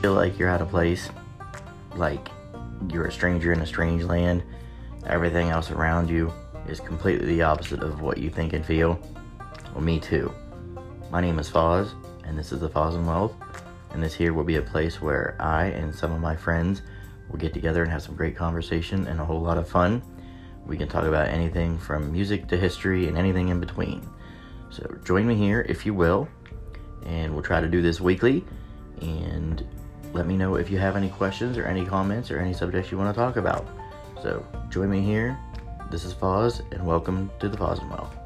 feel like you're out of place, like you're a stranger in a strange land, everything else around you is completely the opposite of what you think and feel, well, me too. My name is Foz, and this is the Fozzenwealth, and this here will be a place where I and some of my friends will get together and have some great conversation and a whole lot of fun. We can talk about anything from music to history and anything in between. So join me here if you will, and we'll try to do this weekly. And let me know if you have any questions or any comments or any subjects you want to talk about. So join me here. This is Foz, and welcome to the Fozzenwealth.